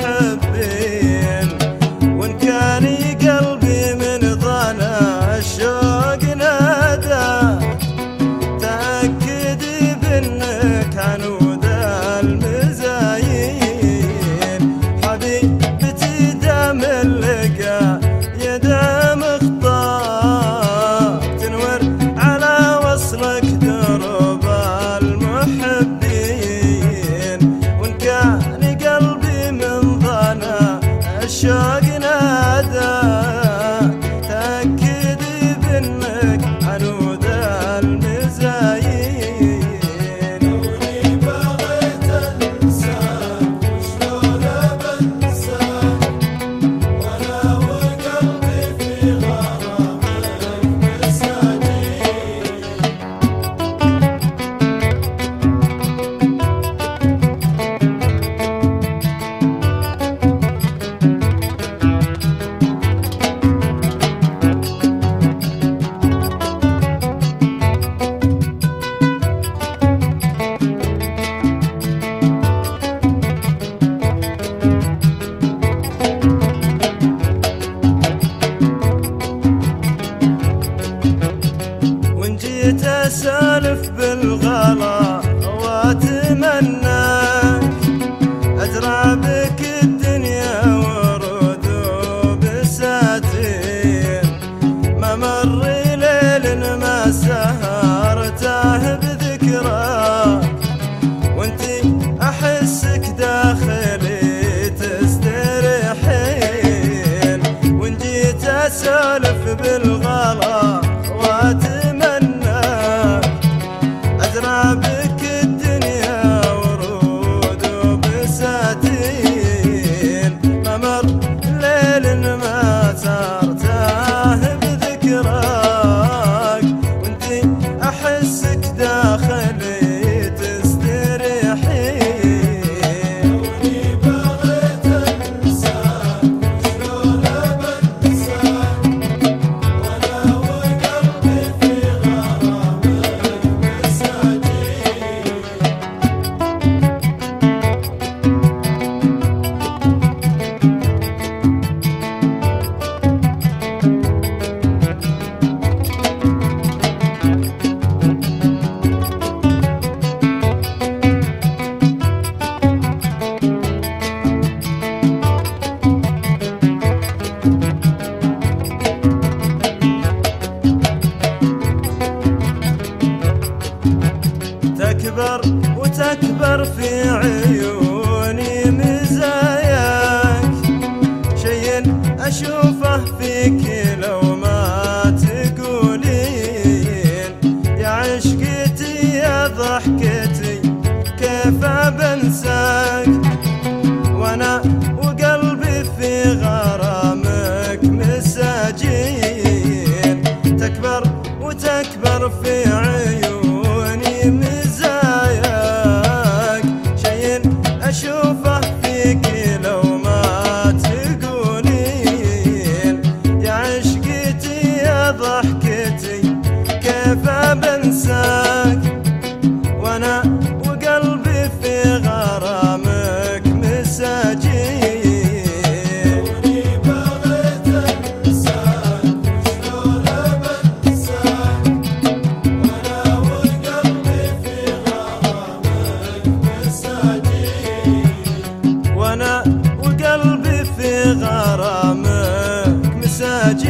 المحبين بالغلط أكبر في عيوني مزاياك. شيء أشوفه فيك special vibe.